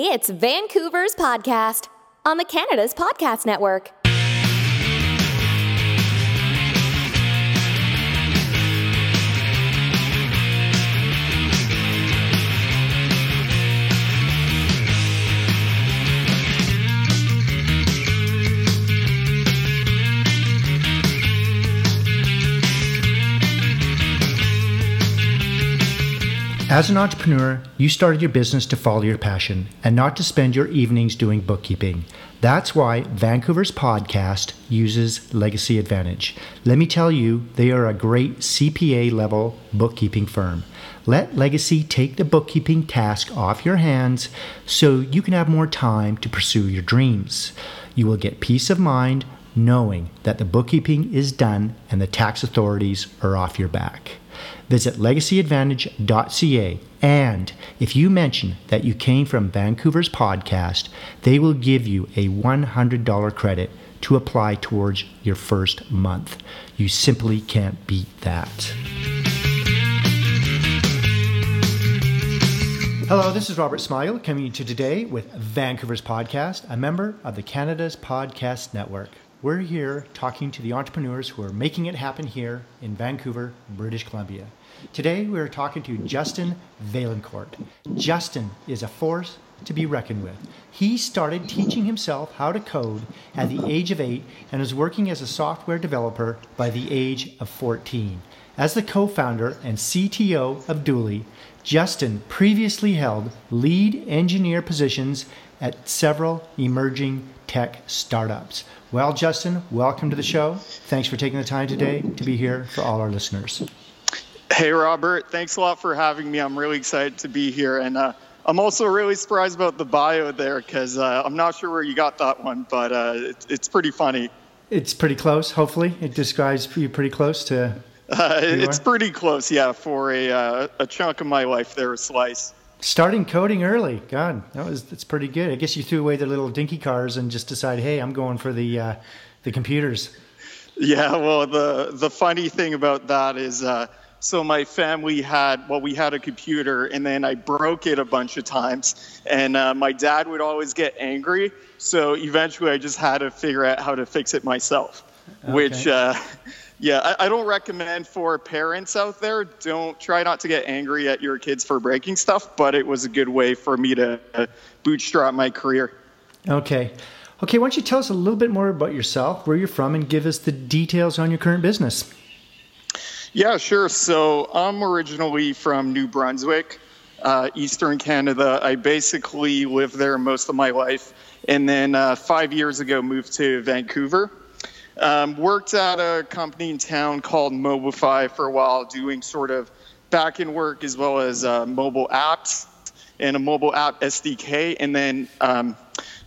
It's Vancouver's podcast on the Canada's Podcast Network. As an entrepreneur, you started your business to follow your passion and not to spend your evenings doing bookkeeping. That's why Vancouver's podcast uses Legacy Advantage. Let me tell you, they are a great CPA level bookkeeping firm. Let Legacy take the bookkeeping task off your hands so you can have more time to pursue your dreams. You will get peace of mind knowing that the bookkeeping is done and the tax authorities are off your back. Visit legacyadvantage.ca. And if you mention that you came from Vancouver's podcast, they will give you a $100 credit to apply towards your first month. You simply can't beat that. Hello, this is Robert Smigel coming to you today with Vancouver's podcast, a member of the Canada's Podcast Network. We're here talking to the entrepreneurs who are making it happen here in Vancouver, British Columbia. Today we are talking to Justin Vaillancourt. Justin is a force to be reckoned with. He started teaching himself how to code at the age of eight and is working as a software developer by the age of 14. As the co founder and CTO of Dooly, Justin previously held lead engineer positions at several emerging tech startups. Well, Justin, welcome to the show. Thanks for taking the time today to be here for all our listeners. Hey, Robert. Thanks a lot for having me. I'm really excited to be here. And uh, I'm also really surprised about the bio there because uh, I'm not sure where you got that one, but uh, it, it's pretty funny. It's pretty close, hopefully. It describes you pretty close to. Uh, it's pretty close, yeah, for a, uh, a chunk of my life there, a slice. Starting coding early, God, that was that's pretty good. I guess you threw away the little dinky cars and just decided, hey, I'm going for the uh, the computers. Yeah, well, the the funny thing about that is uh, so my family had well we had a computer and then i broke it a bunch of times. And uh, my dad would always get angry. So eventually i just had to figure out how to fix it myself okay. which uh, yeah I, I, don't recommend for parents out there. Don't try not to get angry at your kids for breaking stuff but it was a good way for me to bootstrap my career. Okay. Okay why don't you tell us a little bit more about yourself where you're from and give us the details on your current business yeah, sure. So I'm originally from New Brunswick, uh, Eastern Canada. I basically lived there most of my life. And then uh, five years ago, moved to Vancouver. Um, worked at a company in town called Mobify for a while, doing sort of back end work as well as uh, mobile apps and a mobile app SDK. And then um,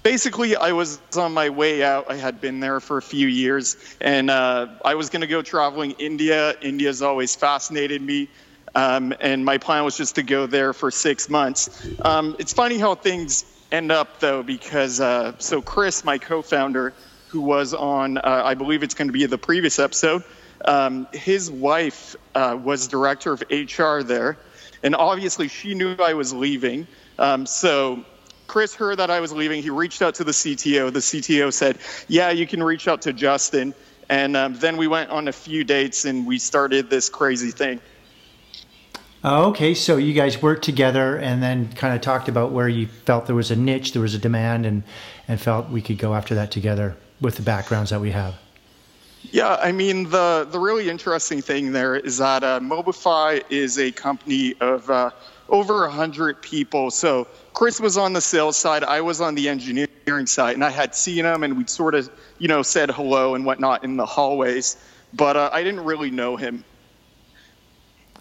basically, I was on my way out. I had been there for a few years, and uh, I was going to go traveling India. India's always fascinated me. Um, and my plan was just to go there for six months. Um, it's funny how things end up, though, because uh, so Chris, my co founder, who was on, uh, I believe it's going to be the previous episode, um, his wife uh, was director of HR there. And obviously, she knew I was leaving. Um, so Chris heard that I was leaving. He reached out to the CTO. The CTO said, Yeah, you can reach out to Justin. And um, then we went on a few dates and we started this crazy thing. Oh, okay, so you guys worked together and then kind of talked about where you felt there was a niche, there was a demand, and, and felt we could go after that together with the backgrounds that we have. Yeah, I mean, the, the really interesting thing there is that uh, Mobify is a company of uh, over 100 people. So Chris was on the sales side, I was on the engineering side, and I had seen him and we'd sort of, you know, said hello and whatnot in the hallways, but uh, I didn't really know him.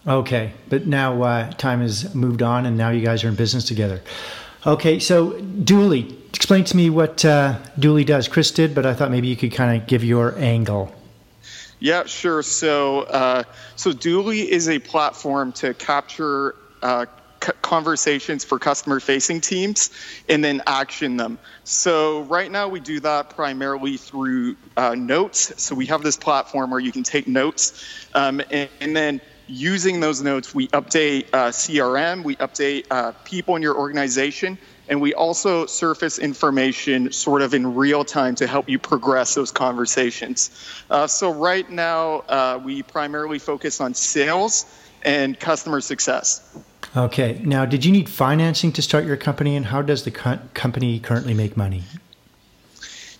Okay, but now uh, time has moved on and now you guys are in business together. Okay, so Dooly, explain to me what uh, Dooly does. Chris did, but I thought maybe you could kind of give your angle. Yeah, sure. So, uh, so Dooly is a platform to capture uh, conversations for customer facing teams and then action them. So, right now we do that primarily through uh, notes. So, we have this platform where you can take notes um, and, and, then using those notes, we update uh, CRM, we update uh, people in your organization, And we also surface information sort of in real time to help you progress those conversations. Uh, so, right now, uh, we primarily focus on sales and customer success. Okay. Now, did you need financing to start your company, and how does the co- company currently make money?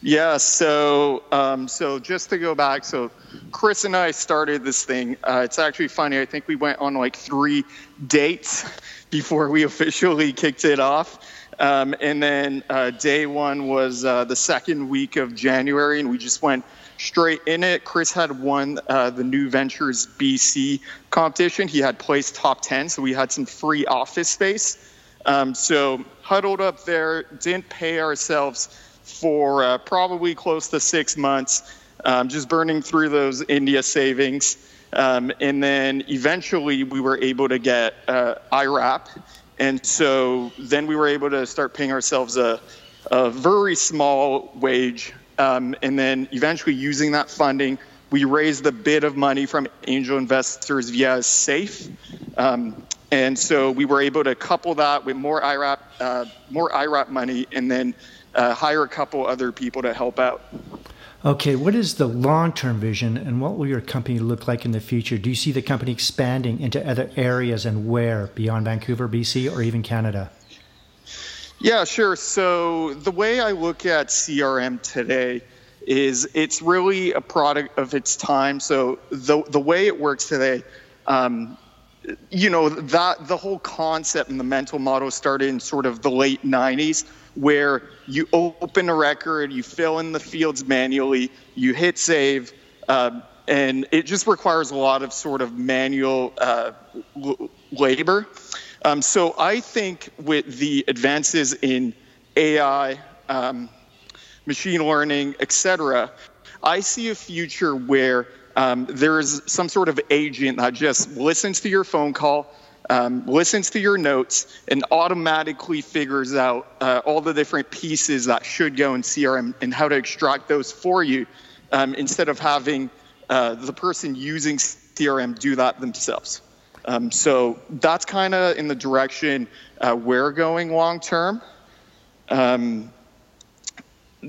Yeah, so um, so just to go back, so Chris and I started this thing. Uh, it's actually funny. I think we went on like three dates before we officially kicked it off. Um, and then uh, day one was uh, the second week of January, and we just went straight in it. Chris had won uh, the New Ventures BC competition. He had placed top 10, so we had some free office space. Um, so huddled up there, didn't pay ourselves for uh, probably close to six months, um, just burning through those India savings. Um, and then eventually we were able to get uh, IRAP. And so then we were able to start paying ourselves a, a very small wage. Um, and then eventually using that funding, we raised a bit of money from angel investors via SAFE. Um, and so we were able to couple that with more IRAP, uh, more IRAP money, and then uh, hire a couple other people to help out. Okay, what is the long term vision and what will your company look like in the future? Do you see the company expanding into other areas and where beyond Vancouver, BC, or even Canada? Yeah, sure. So the way I look at CRM today is it's really a product of its time. So the the way it works today, um, you know, that the whole concept and the mental model started in sort of the late '90s where you open a record, you fill in the fields manually, you hit save, uh, and it just requires a lot of sort of manual uh, labor. Um, so I think with the advances in AI, um, machine learning, etc., I see a future where um, there is some sort of agent that just listens to your phone call, um, listens to your notes and automatically figures out uh, all the different pieces that should go in CRM and how to extract those for you um, instead of having uh, the person using CRM do that themselves. Um, so that's kind of in the direction uh, we're going long term. Um,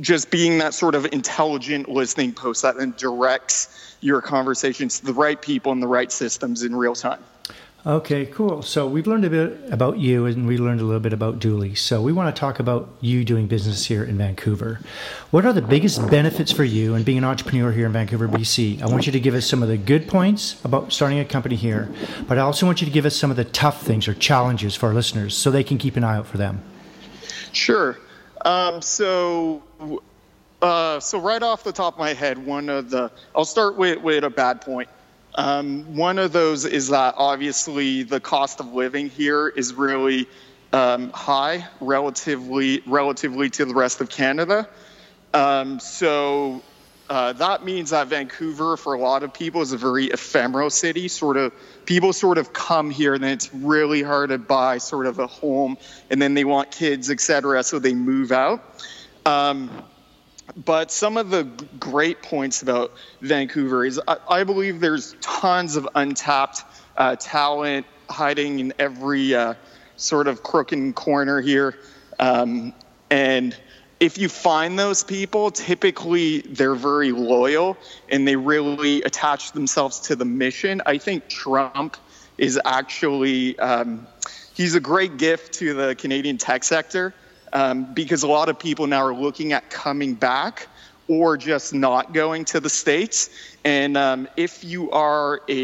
just being that sort of intelligent listening post that then directs your conversations to the right people and the right systems in real time. Okay, cool. So we've learned a bit about you and we learned a little bit about Dooly. So we want to talk about you doing business here in Vancouver. What are the biggest benefits for you and being an entrepreneur here in Vancouver, BC? I want you to give us some of the good points about starting a company here, but I also want you to give us some of the tough things or challenges for our listeners so they can keep an eye out for them. Sure. Um, so, uh, so right off the top of my head, one of the I'll start with with a bad point. Um, one of those is that obviously the cost of living here is really um, high relatively relatively to the rest of Canada. Um, so uh, that means that Vancouver, for a lot of people, is a very ephemeral city. Sort of people sort of come here, and it's really hard to buy sort of a home, and then they want kids, etc. So they move out. Um, but some of the great points about Vancouver is I, I believe there's tons of untapped uh, talent hiding in every uh, sort of crook and corner here. Um, and if you find those people, typically they're very loyal and they really attach themselves to the mission. I think Trump is actually, um, he's a great gift to the Canadian tech sector um, because a lot of people now are looking at coming back or just not going to the states. And um, if you are a,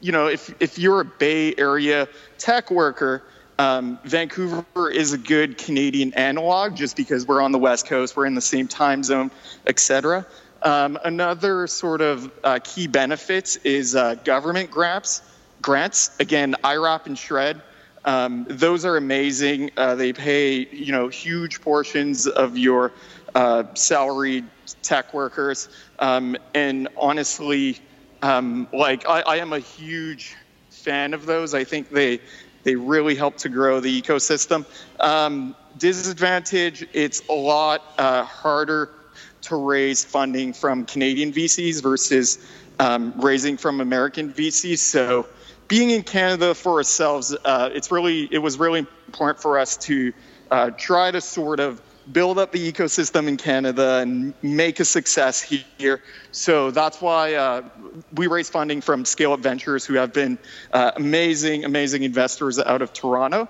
you know, if if you're a Bay Area tech worker, um, Vancouver is a good Canadian analog, just because we're on the West Coast, we're in the same time zone, etc. Um, another sort of uh, key benefits is uh, government grants. Grants again, IRAP and SR&ED um, those are amazing. Uh, they pay you know huge portions of your uh, salaried tech workers, um, and honestly, um, like I, I, am a huge fan of those. I think they they really help to grow the ecosystem. Um, disadvantage: it's a lot uh, harder to raise funding from Canadian VCs versus um, raising from American VCs. So being in Canada for ourselves, uh, it's really it was really important for us to uh, try to sort of build up the ecosystem in Canada and make a success here. So that's why uh, we raise funding from Scale Up Ventures, who have been uh, amazing, amazing investors out of Toronto.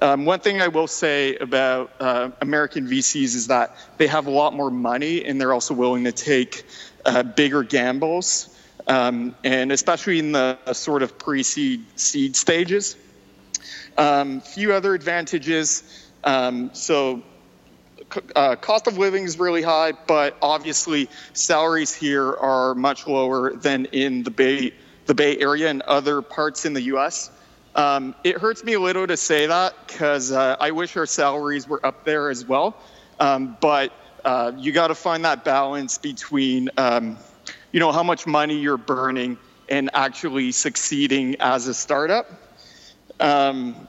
Um, one thing I will say about uh, American VCs is that they have a lot more money and they're also willing to take uh, bigger gambles, um, and especially in the sort of pre-seed seed stages. Um, few other advantages. Um, so uh, cost of living is really high, but obviously salaries here are much lower than in the Bay, the Bay Area and other parts in the U.S. Um, it hurts me a little to say that because uh, I wish our salaries were up there as well. Um, but uh, you got to find that balance between, um, you know, how much money you're burning and actually succeeding as a startup. Um,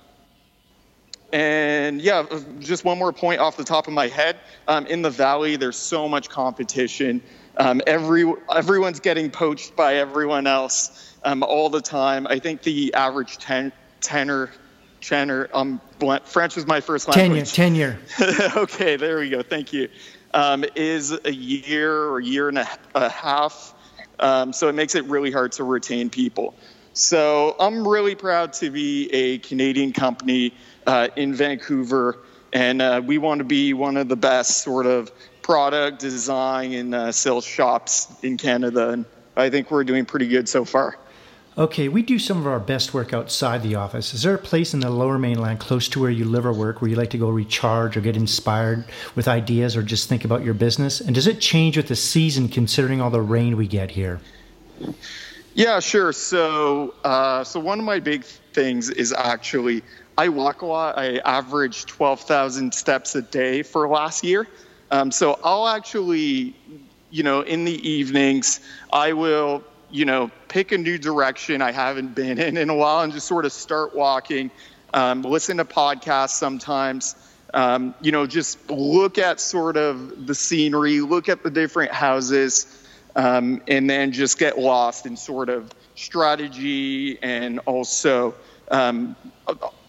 and yeah, just one more point off the top of my head. Um, in the valley, there's so much competition. Um, every everyone's getting poached by everyone else um, all the time. I think the average ten, tenor, tenor, um, French was my first language. Tenure, tenure. okay, there we go. Thank you. Um, is a year or year and a, a half. Um, so it makes it really hard to retain people. So I'm really proud to be a Canadian company uh, in Vancouver, and uh, we want to be one of the best sort of product design and uh, sales shops in Canada, and I think we're doing pretty good so far. Okay, we do some of our best work outside the office. Is there a place in the lower mainland close to where you live or work where you like to go recharge or get inspired with ideas or just think about your business? And does it change with the season considering all the rain we get here? Yeah, sure. So, uh, so one of my big things is actually I walk a lot. I average 12,000 steps a day for last year. Um, so I'll actually, you know, in the evenings, I will, you know, pick a new direction I haven't been in in a while and just sort of start walking. Um, listen to podcasts sometimes. Um, you know, just look at sort of the scenery, look at the different houses um, and then just get lost in sort of strategy and also um,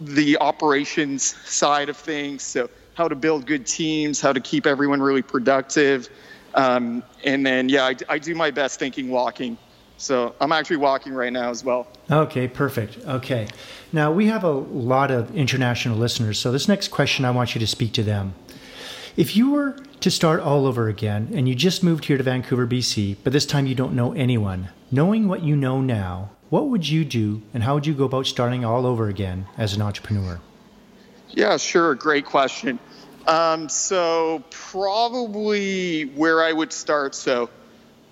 the operations side of things. So, how to build good teams, how to keep everyone really productive. Um, and then, yeah, I, I, do my best thinking walking. So, I'm actually walking right now as well. Okay, perfect. Okay. Now, we have a lot of international listeners. So, this next question, I want you to speak to them. If you were to start all over again and you just moved here to Vancouver, BC, but this time you don't know anyone, knowing what you know now, what would you do and how would you go about starting all over again as an entrepreneur? Yeah, sure. Great question. Um, so probably where I would start. So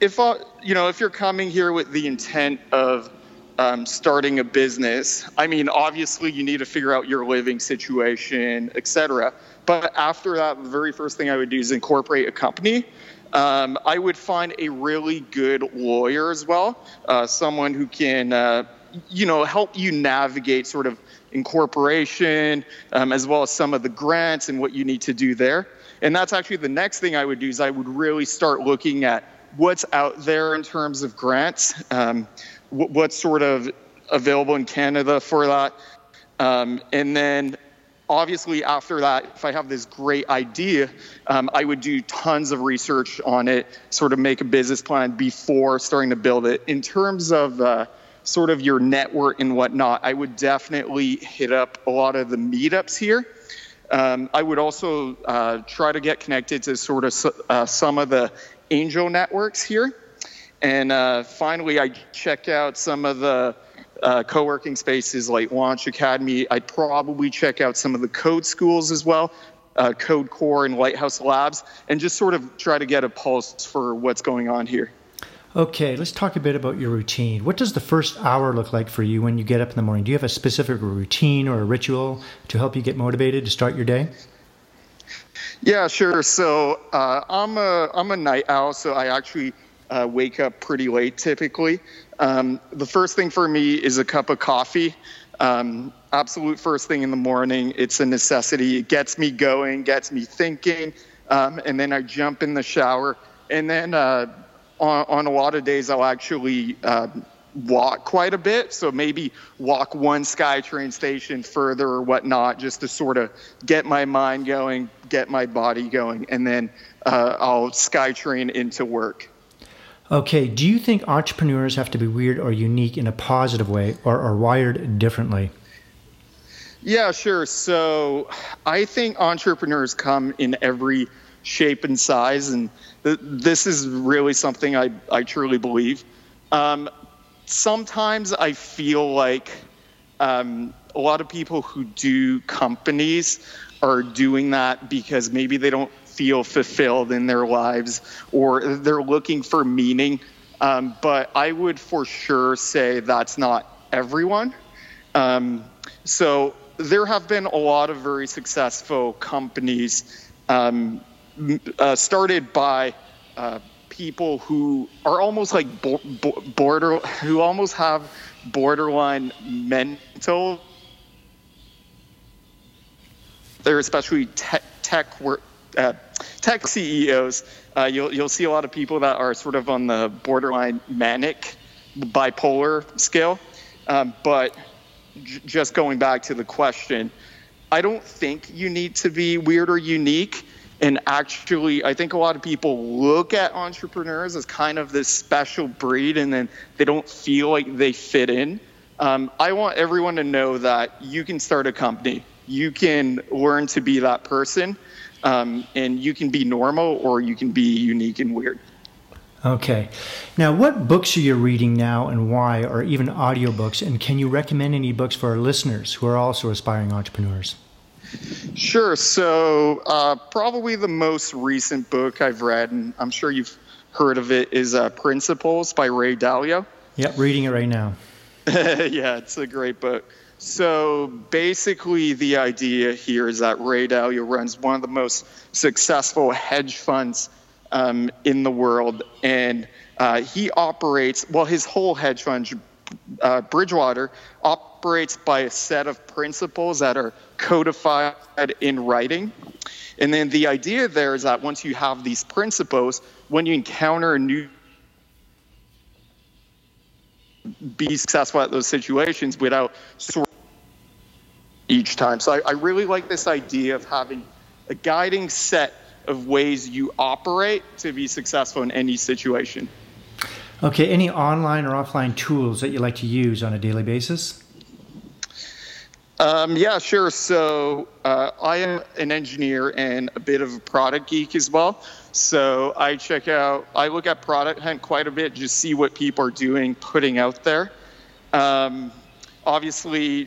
if I, you know, if you're coming here with the intent of um, starting a business, I mean, obviously you need to figure out your living situation, etc. But after that, the very first thing I would do is incorporate a company. Um, I would find a really good lawyer as well, uh, someone who can, uh, you know, help you navigate sort of incorporation, um, as well as some of the grants and what you need to do there. And that's actually the next thing I would do is I would really start looking at what's out there in terms of grants, um, what's sort of available in Canada for that. Um, and then obviously after that if i have this great idea um, i would do tons of research on it sort of make a business plan before starting to build it in terms of uh, sort of your network and whatnot i would definitely hit up a lot of the meetups here um, i would also uh, try to get connected to sort of uh, some of the angel networks here and uh, finally i check out some of the uh, co-working spaces like Launch Academy. I'd probably check out some of the code schools as well, uh, Code Core and Lighthouse Labs, and just sort of try to get a pulse for what's going on here. Okay, let's talk a bit about your routine. What does the first hour look like for you when you get up in the morning? Do you have a specific routine or a ritual to help you get motivated to start your day? Yeah, sure. So uh, I'm a I'm a night owl, so I actually uh, wake up pretty late typically. Um, the first thing for me is a cup of coffee. Um, absolute first thing in the morning. It's a necessity. It gets me going, gets me thinking, um, and then I jump in the shower. And then uh, on, on, a lot of days, I'll actually uh, walk quite a bit. So maybe walk one SkyTrain station further or whatnot, just to sort of get my mind going, get my body going, and then uh, I'll SkyTrain into work. Okay, do you think entrepreneurs have to be weird or unique in a positive way or are wired differently? Yeah, sure. So I think entrepreneurs come in every shape and size, and th- this is really something I, I truly believe. Um, sometimes I feel like um, a lot of people who do companies are doing that because maybe they don't feel fulfilled in their lives or they're looking for meaning. Um, but I would for sure say that's not everyone. Um, so there have been a lot of very successful companies um, uh, started by uh, people who are almost like border, who almost have borderline mental. They're especially tech, tech uh, tech CEOs, uh, you'll you'll see a lot of people that are sort of on the borderline manic, bipolar scale. Um, but just going back to the question, I don't think you need to be weird or unique. And actually, I think a lot of people look at entrepreneurs as kind of this special breed, and then they don't feel like they fit in. Um, I want everyone to know that you can start a company. You can learn to be that person um, and you can be normal or you can be unique and weird. Okay. Now, what books are you reading now and why, or even audiobooks? And can you recommend any books for our listeners who are also aspiring entrepreneurs? Sure. So, uh, probably the most recent book I've read, and I'm sure you've heard of it, is uh, Principles by Ray Dalio. Yep, reading it right now. yeah, it's a great book. So basically, the idea here is that Ray Dalio runs one of the most successful hedge funds um, in the world, and uh, he operates. Well, his whole hedge fund, uh, Bridgewater, operates by a set of principles that are codified in writing. And then the idea there is that once you have these principles, when you encounter a new be successful at those situations without each time. So I, I really like this idea of having a guiding set of ways you operate to be successful in any situation. Okay, any online or offline tools that you like to use on a daily basis? Um, yeah, sure. So uh, I am an engineer and a bit of a product geek as well. So I check out, I look at Product Hunt quite a bit, just see what people are doing, putting out there. Um, obviously,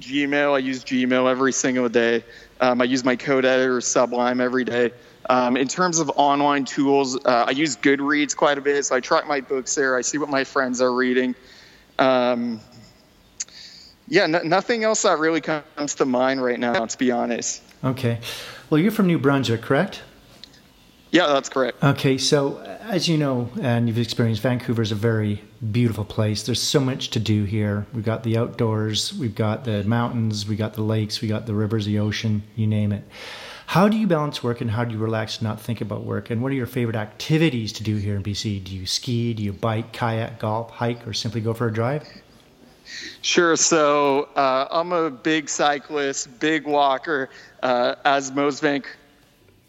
Gmail, I use Gmail every single day. Um, I use my code editor, Sublime, every day. Um, in terms of online tools, uh, I use Goodreads quite a bit, so I track my books there. I see what my friends are reading. Um, yeah, nothing else that really comes to mind right now, to be honest. Okay. Well, you're from New Brunswick, correct? Yeah, that's correct. Okay, so as you know, and you've experienced, Vancouver is a very beautiful place. There's so much to do here. We've got the outdoors, we've got the mountains, we got the lakes, we got the rivers, the ocean, you name it. How do you balance work and how do you relax and not think about work? And what are your favorite activities to do here in BC? Do you ski, do you bike, kayak, golf, hike, or simply go for a drive? Sure. So uh, I'm a big cyclist, big walker, uh, as most Vancouver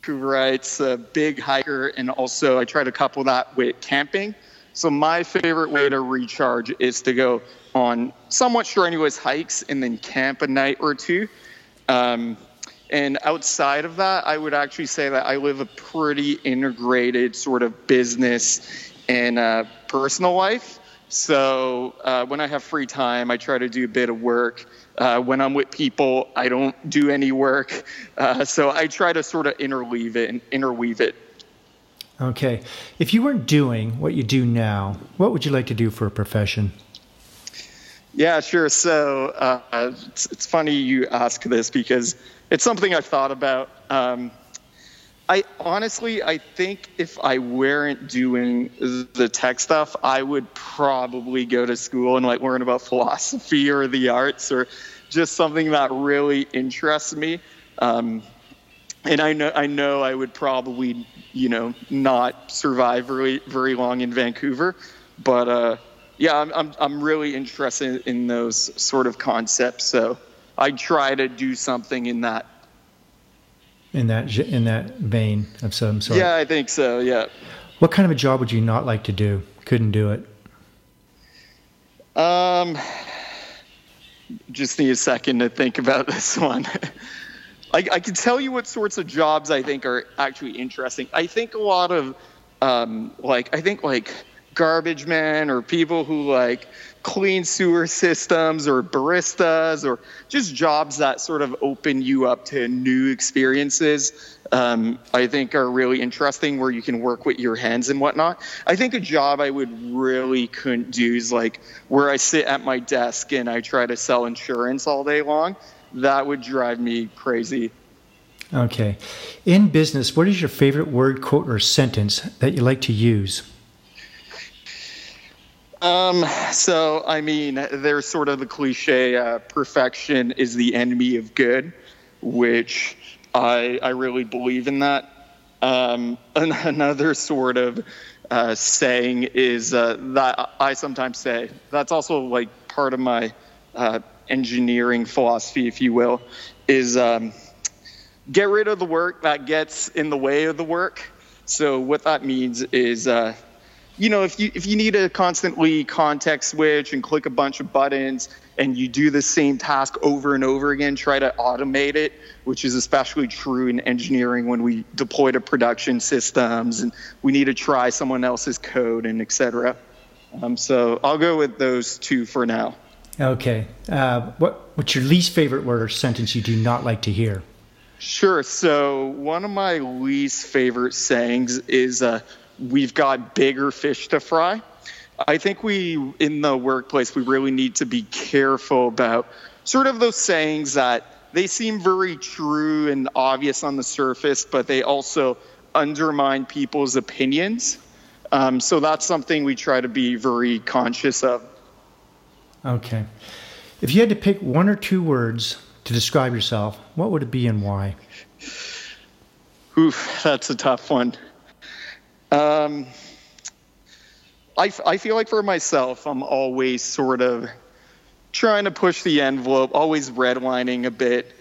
Vancouverites, a big hiker, and also I try to couple that with camping. So my favorite way to recharge is to go on somewhat strenuous hikes and then camp a night or two. Um, and outside of that, I would actually say that I live a pretty integrated sort of business and uh, personal life. So uh, when I have free time, I try to do a bit of work. Uh, when I'm with people, I don't do any work. Uh, so I try to sort of interweave it and interweave it. Okay. If you weren't doing what you do now, what would you like to do for a profession? Yeah, sure. So uh, it's, it's, funny you ask this because it's something I've thought about. Um, I honestly, I think if I weren't doing the tech stuff, I would probably go to school and like learn about philosophy or the arts or just something that really interests me. Um, and I know I know I would probably you know not survive very very long in Vancouver, but uh, yeah, I'm, I'm, I'm really interested in those sort of concepts. So I try to do something in that. In that in that vein of some sort. Yeah, I think so. Yeah. What kind of a job would you not like to do? Couldn't do it. Um, just need a second to think about this one. I, I, can tell you what sorts of jobs I think are actually interesting. I think a lot of, um, like, I think like garbage men or people who like clean sewer systems or baristas or just jobs that sort of open you up to new experiences um, I think are really interesting where you can work with your hands and whatnot. I think a job I would really couldn't do is like where I sit at my desk and I try to sell insurance all day long. That would drive me crazy. Okay. In business, what is your favorite word, quote, or sentence that you like to use? Um, so, I mean, there's sort of the cliche uh, perfection is the enemy of good, which I, I really believe in that. Um, another sort of uh, saying is uh, that I sometimes say, that's also like part of my uh, engineering philosophy, if you will, is um, get rid of the work that gets in the way of the work. So, what that means is uh, you know, if you if you need to constantly context switch and click a bunch of buttons and you do the same task over and over again, try to automate it, which is especially true in engineering when we deploy to production systems and we need to try someone else's code and et cetera. Um, so I'll go with those two for now. Okay. Uh, what what's your least favorite word or sentence you do not like to hear? Sure. So one of my least favorite sayings is uh, we've got bigger fish to fry. I think we, in the workplace, we really need to be careful about sort of those sayings that they seem very true and obvious on the surface, but they also undermine people's opinions. Um, so that's something we try to be very conscious of. Okay. If you had to pick one or two words to describe yourself, what would it be and why? Oof, that's a tough one. Um, I, I feel like for myself, I'm always sort of trying to push the envelope, always redlining a bit.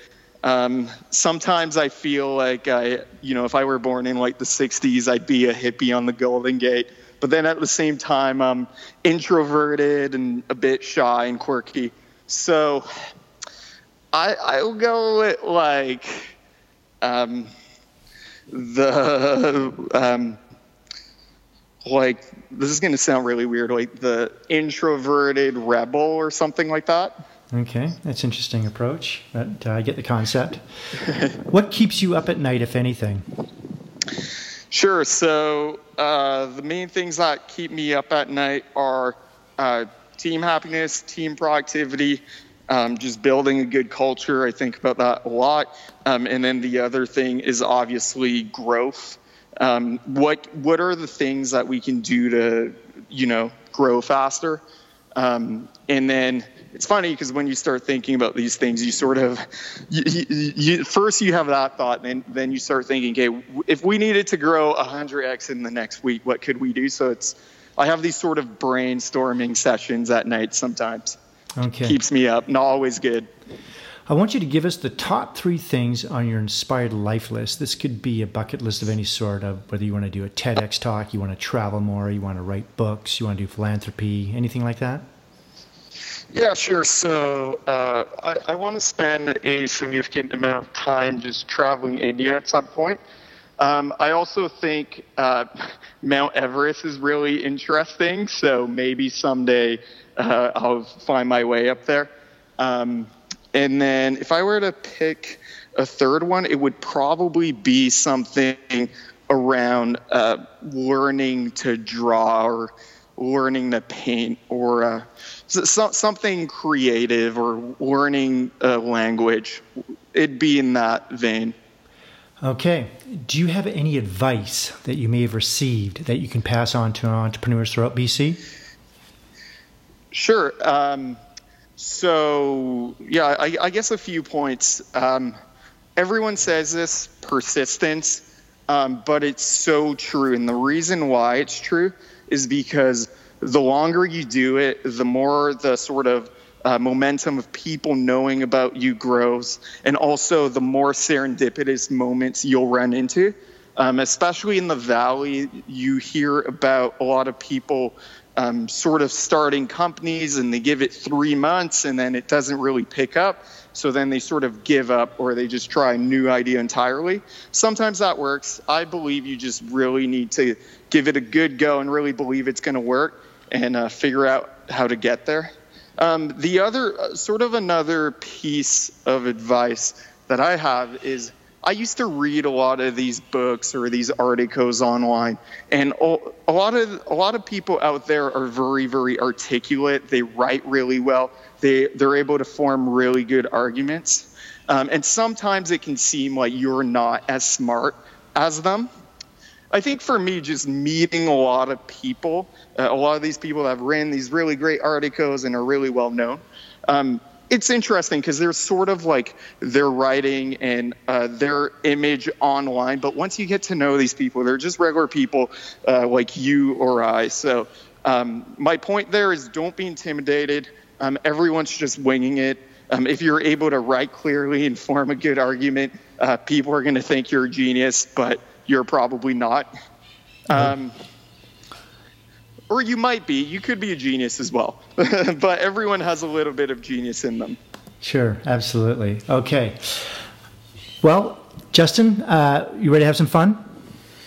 Um, sometimes I feel like I, you know, if I were born in like the 60s, I'd be a hippie on the Golden Gate. But then at the same time, I'm introverted and a bit shy and quirky. So I, I'll go with like um, the um, like this is going to sound really weird like the introverted rebel or something like that? Okay that's interesting approach but uh, i get the concept. What keeps you up at night if anything? Sure so uh, the main things that keep me up at night are uh, team happiness team productivity um, just building a good culture i think about that a lot. Um, and then the other thing is obviously growth um, what what are the things that we can do to you know grow faster? Um, and then it's funny because when you start thinking about these things you sort of you, you, you, first you have that thought and then, then you start thinking okay if we needed to grow 100x in the next week what could we do? So it's i have these sort of brainstorming sessions at night sometimes. Okay. Keeps me up not always good I want you to give us the top three things on your inspired life list. This could be a bucket list of any sort of whether you want to do a TEDx talk, you want to travel more, you want to write books, you want to do philanthropy, anything like that? Yeah, sure. So uh, I, I want to spend a significant amount of time just traveling India at some point. Um, I also think uh, Mount Everest is really interesting, so maybe someday uh, I'll find my way up there. Um, and then if I were to pick a third one, it would probably be something around uh, learning to draw or learning to paint or uh, so, something creative or learning a language. It'd be in that vein. Okay. Do you have any advice that you may have received that you can pass on to entrepreneurs throughout BC? Sure. Um, so, yeah, I, I, guess a few points. Um, everyone says this persistence, um, but it's so true. And the reason why it's true is because the longer you do it, the more the sort of uh, momentum of people knowing about you grows, and also the more serendipitous moments you'll run into. Um, especially in the valley, you hear about a lot of people um, sort of starting companies and they give it three months and then it doesn't really pick up. So then they sort of give up or they just try a new idea entirely. Sometimes that works. I believe you just really need to give it a good go and really believe it's going to work and uh, figure out how to get there. Um, the other, uh, sort of another piece of advice that I have is I used to read a lot of these books or these articles online, and a lot of a lot of people out there are very very articulate. They write really well. They they're able to form really good arguments, um, and sometimes it can seem like you're not as smart as them. I think for me, just meeting a lot of people, uh, a lot of these people that have written these really great articles and are really well known. Um, it's interesting because they're sort of like their writing and uh, their image online. But once you get to know these people, they're just regular people uh, like you or I. So um, my point there is don't be intimidated. Um, everyone's just winging it. Um, if you're able to write clearly and form a good argument, uh, people are going to think you're a genius, but you're probably not. Um, or you might be. You could be a genius as well. but everyone has a little bit of genius in them. Sure, absolutely. Okay. Well, Justin, uh, you ready to have some fun?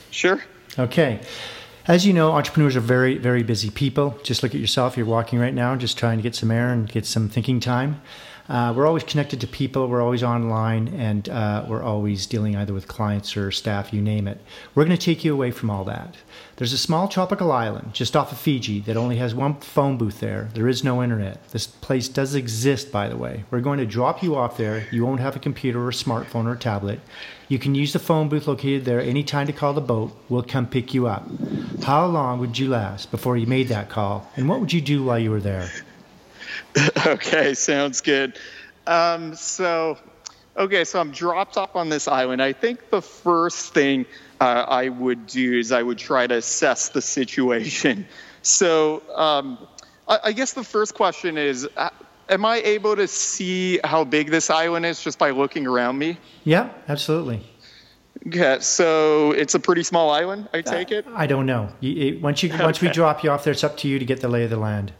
Sure. Okay. As you know, entrepreneurs are very, very busy people. Just look at yourself. You're walking right now, just trying to get some air and get some thinking time. Uh, we're always connected to people, we're always online, and uh, we're always dealing either with clients or staff, you name it. We're going to take you away from all that. There's a small tropical island just off of Fiji that only has one phone booth there. There is no internet. This place does exist, by the way. We're going to drop you off there. You won't have a computer or a smartphone or a tablet. You can use the phone booth located there anytime to call the boat. We'll come pick you up. How long would you last before you made that call? And what would you do while you were there? okay, sounds good. Um, so, okay, so I'm dropped off on this island. I think the first thing uh, I would do is I would try to assess the situation. So, um, I, I, guess the first question is uh, Am I able to see how big this island is just by looking around me? Yeah, absolutely. Okay, so it's a pretty small island. I take it. I don't know. You, it, once you once we drop you off there, it's up to you to get the lay of the land.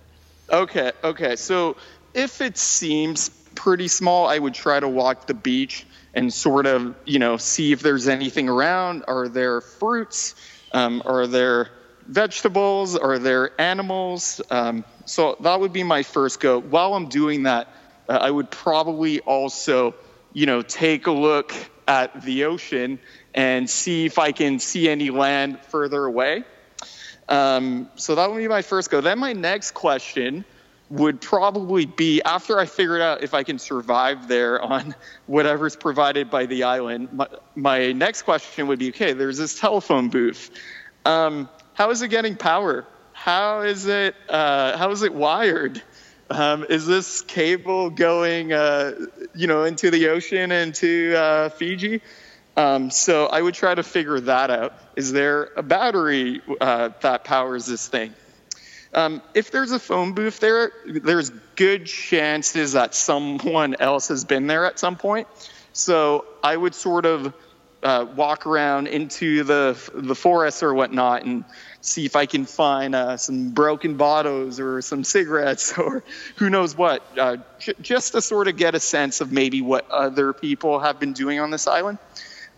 Okay, okay. So if it seems pretty small, I would try to walk the beach and sort of, you know, see if there's anything around. Are there fruits? Um, are there vegetables? Are there animals? Um, so that would be my first go. While I'm doing that, uh, I would probably also, you know, take a look at the ocean and see if I can see any land further away. Um, so that would be my first go. Then my next question would probably be after I figured out if I can survive there on whatever's provided by the island. My, my next question would be okay, there's this telephone booth. Um, how is it getting power? How is it, uh, how is it wired? Um, is this cable going, uh, you know, into the ocean into uh, Fiji? Um, so I would try to figure that out. Is there a battery uh, that powers this thing? Um, if there's a phone booth there, there's good chances that someone else has been there at some point. So I would sort of uh, walk around into the the forest or whatnot and see if I can find uh, some broken bottles or some cigarettes or who knows what, uh, j- just to sort of get a sense of maybe what other people have been doing on this island.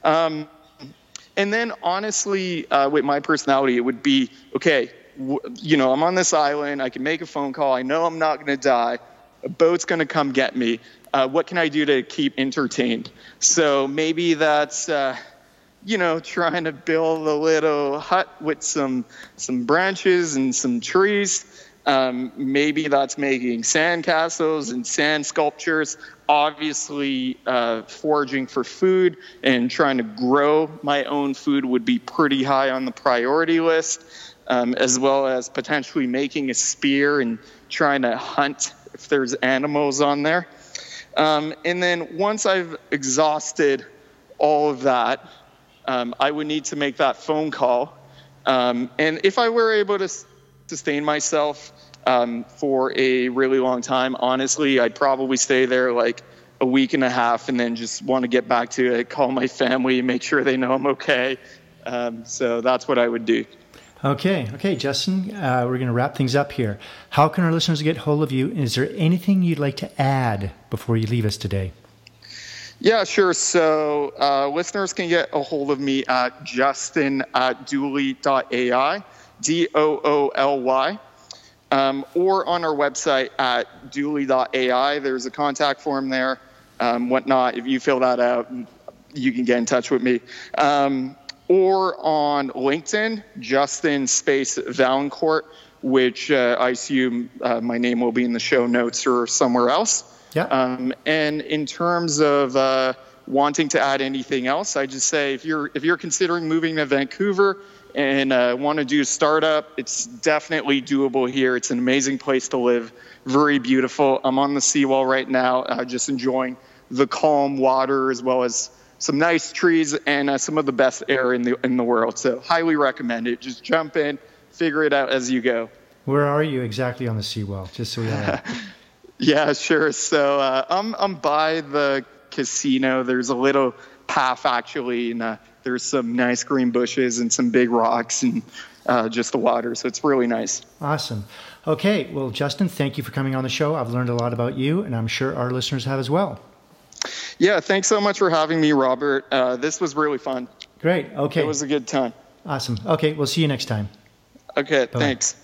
Um, and then, honestly, uh, with my personality, it would be okay. W- you know, I'm on this island. I can make a phone call. I know I'm not going to die. A boat's going to come get me. Uh, what can I do to keep entertained? So maybe that's, uh, you know, trying to build a little hut with some some branches and some trees. Um, maybe that's making sand castles and sand sculptures. Obviously, uh, foraging for food and trying to grow my own food would be pretty high on the priority list, um, as well as potentially making a spear and trying to hunt if there's animals on there. Um, and then once I've exhausted all of that, um, I would need to make that phone call. Um, and if I were able to sustain myself um, for a really long time. Honestly, I'd probably stay there like a week and a half and then just want to get back to it, call my family, make sure they know I'm okay. Um, so that's what I would do. Okay, okay, Justin, uh, we're going to wrap things up here. How can our listeners get hold of you? Is there anything you'd like to add before you leave us today? Yeah, sure. So uh, listeners can get a hold of me at justin at dooly.ai, D O O L Y, um, or on our website at dooly.ai. There's a contact form there, um, whatnot. If you fill that out, you can get in touch with me. Um, or on LinkedIn, Justin Space Valancourt, which uh, I assume uh, my name will be in the show notes or somewhere else. Yeah. Um, and in terms of uh, wanting to add anything else, I just say if you're if you're considering moving to Vancouver and uh, want to do a startup, it's definitely doable here. It's an amazing place to live, very beautiful. I'm on the seawall right now, uh, just enjoying the calm water as well as some nice trees and uh, some of the best air in the in the world. So highly recommend it. Just jump in, figure it out as you go. Where are you exactly on the seawall? Just so we know. yeah, sure. So uh, I'm I'm by the casino. There's a little path actually, and uh, there's some nice green bushes and some big rocks and uh, just the water. So it's really nice. Awesome. Okay, well, Justin, thank you for coming on the show. I've learned a lot about you, and I'm sure our listeners have as well. Yeah, thanks so much for having me, Robert. Uh, this was really fun. Great. Okay. It was a good time. Awesome. Okay, we'll see you next time. Okay, Bye-bye. thanks.